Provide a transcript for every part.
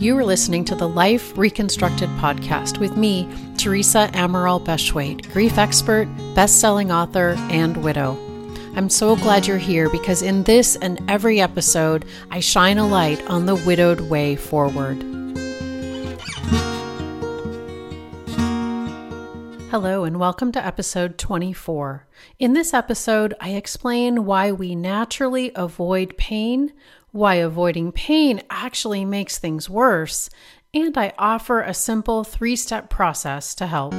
You are listening to the Life Reconstructed podcast with me, Teresa Amaral Beshwaite, grief expert, best selling author, and widow. I'm so glad you're here because in this and every episode, I shine a light on the widowed way forward. Hello, and welcome to episode 24. In this episode, I explain why we naturally avoid pain why avoiding pain actually makes things worse, and I offer a simple three step process to help.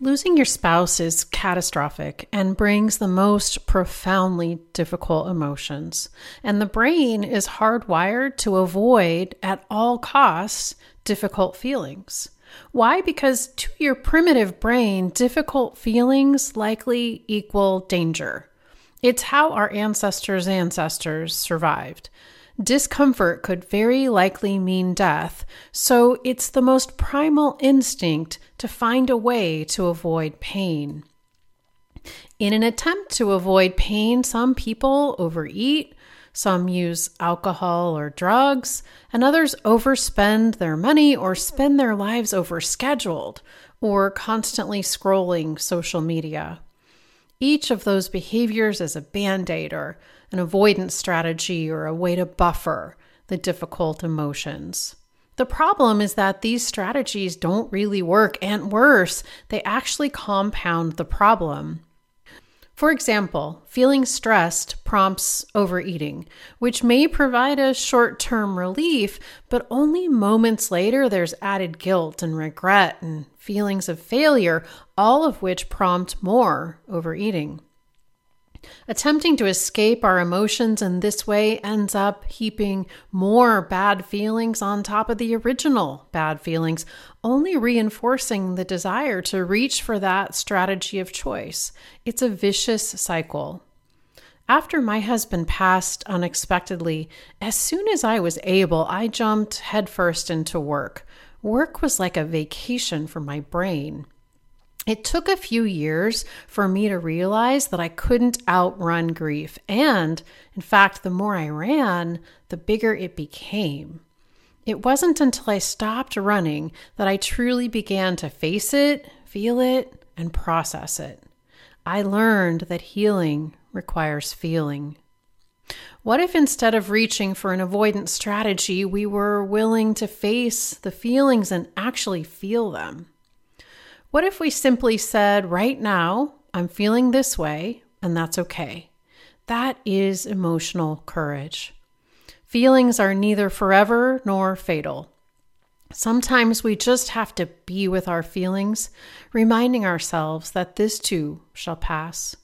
Losing your spouse is catastrophic and brings the most profoundly difficult emotions. And the brain is hardwired to avoid, at all costs, difficult feelings. Why? Because to your primitive brain, difficult feelings likely equal danger. It's how our ancestors' ancestors survived. Discomfort could very likely mean death, so it's the most primal instinct to find a way to avoid pain. In an attempt to avoid pain, some people overeat, some use alcohol or drugs, and others overspend their money or spend their lives overscheduled or constantly scrolling social media. Each of those behaviors is a band aid or an avoidance strategy or a way to buffer the difficult emotions. The problem is that these strategies don't really work, and worse, they actually compound the problem. For example, feeling stressed prompts overeating, which may provide a short term relief, but only moments later there's added guilt and regret and feelings of failure, all of which prompt more overeating. Attempting to escape our emotions in this way ends up heaping more bad feelings on top of the original bad feelings, only reinforcing the desire to reach for that strategy of choice. It's a vicious cycle. After my husband passed unexpectedly, as soon as I was able, I jumped headfirst into work. Work was like a vacation for my brain. It took a few years for me to realize that I couldn't outrun grief. And in fact, the more I ran, the bigger it became. It wasn't until I stopped running that I truly began to face it, feel it, and process it. I learned that healing requires feeling. What if instead of reaching for an avoidance strategy, we were willing to face the feelings and actually feel them? What if we simply said, right now, I'm feeling this way, and that's okay? That is emotional courage. Feelings are neither forever nor fatal. Sometimes we just have to be with our feelings, reminding ourselves that this too shall pass.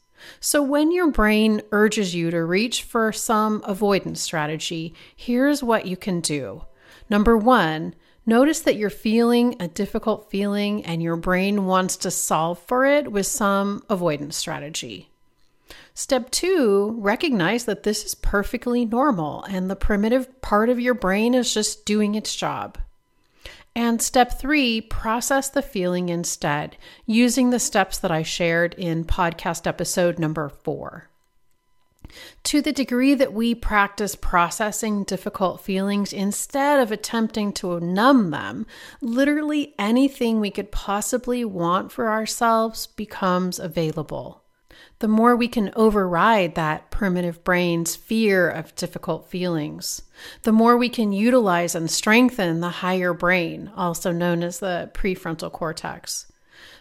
So, when your brain urges you to reach for some avoidance strategy, here's what you can do. Number one, Notice that you're feeling a difficult feeling and your brain wants to solve for it with some avoidance strategy. Step two, recognize that this is perfectly normal and the primitive part of your brain is just doing its job. And step three, process the feeling instead using the steps that I shared in podcast episode number four. To the degree that we practice processing difficult feelings instead of attempting to numb them, literally anything we could possibly want for ourselves becomes available. The more we can override that primitive brain's fear of difficult feelings, the more we can utilize and strengthen the higher brain, also known as the prefrontal cortex.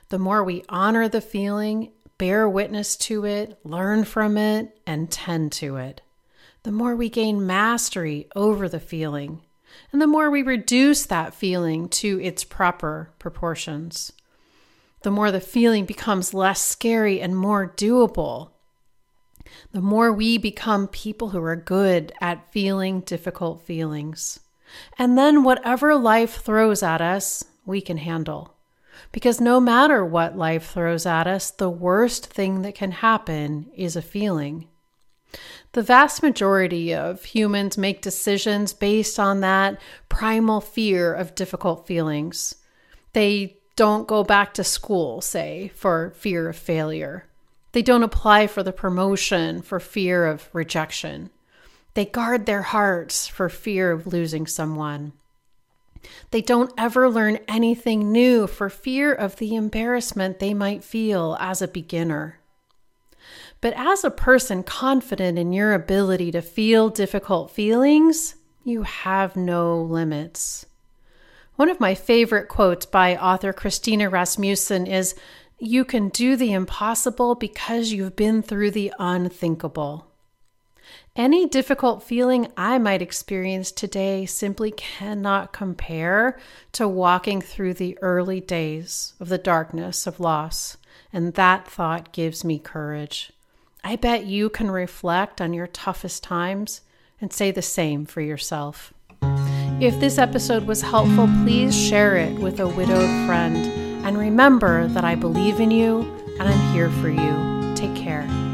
The more we honor the feeling bear witness to it, learn from it, and tend to it. The more we gain mastery over the feeling, and the more we reduce that feeling to its proper proportions, the more the feeling becomes less scary and more doable. The more we become people who are good at feeling difficult feelings. And then, whatever life throws at us, we can handle. Because no matter what life throws at us, the worst thing that can happen is a feeling. The vast majority of humans make decisions based on that primal fear of difficult feelings. They don't go back to school, say, for fear of failure. They don't apply for the promotion for fear of rejection. They guard their hearts for fear of losing someone. They don't ever learn anything new for fear of the embarrassment they might feel as a beginner. But as a person confident in your ability to feel difficult feelings, you have no limits. One of my favorite quotes by author Christina Rasmussen is You can do the impossible because you've been through the unthinkable. Any difficult feeling I might experience today simply cannot compare to walking through the early days of the darkness of loss, and that thought gives me courage. I bet you can reflect on your toughest times and say the same for yourself. If this episode was helpful, please share it with a widowed friend. And remember that I believe in you and I'm here for you. Take care.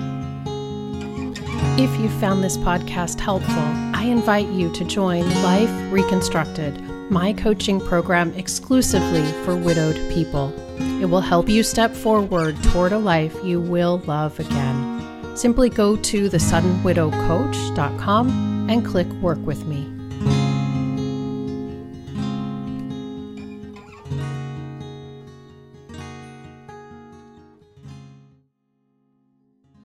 If you found this podcast helpful, I invite you to join Life Reconstructed, my coaching program exclusively for widowed people. It will help you step forward toward a life you will love again. Simply go to thesuddenwidowcoach.com and click Work with Me.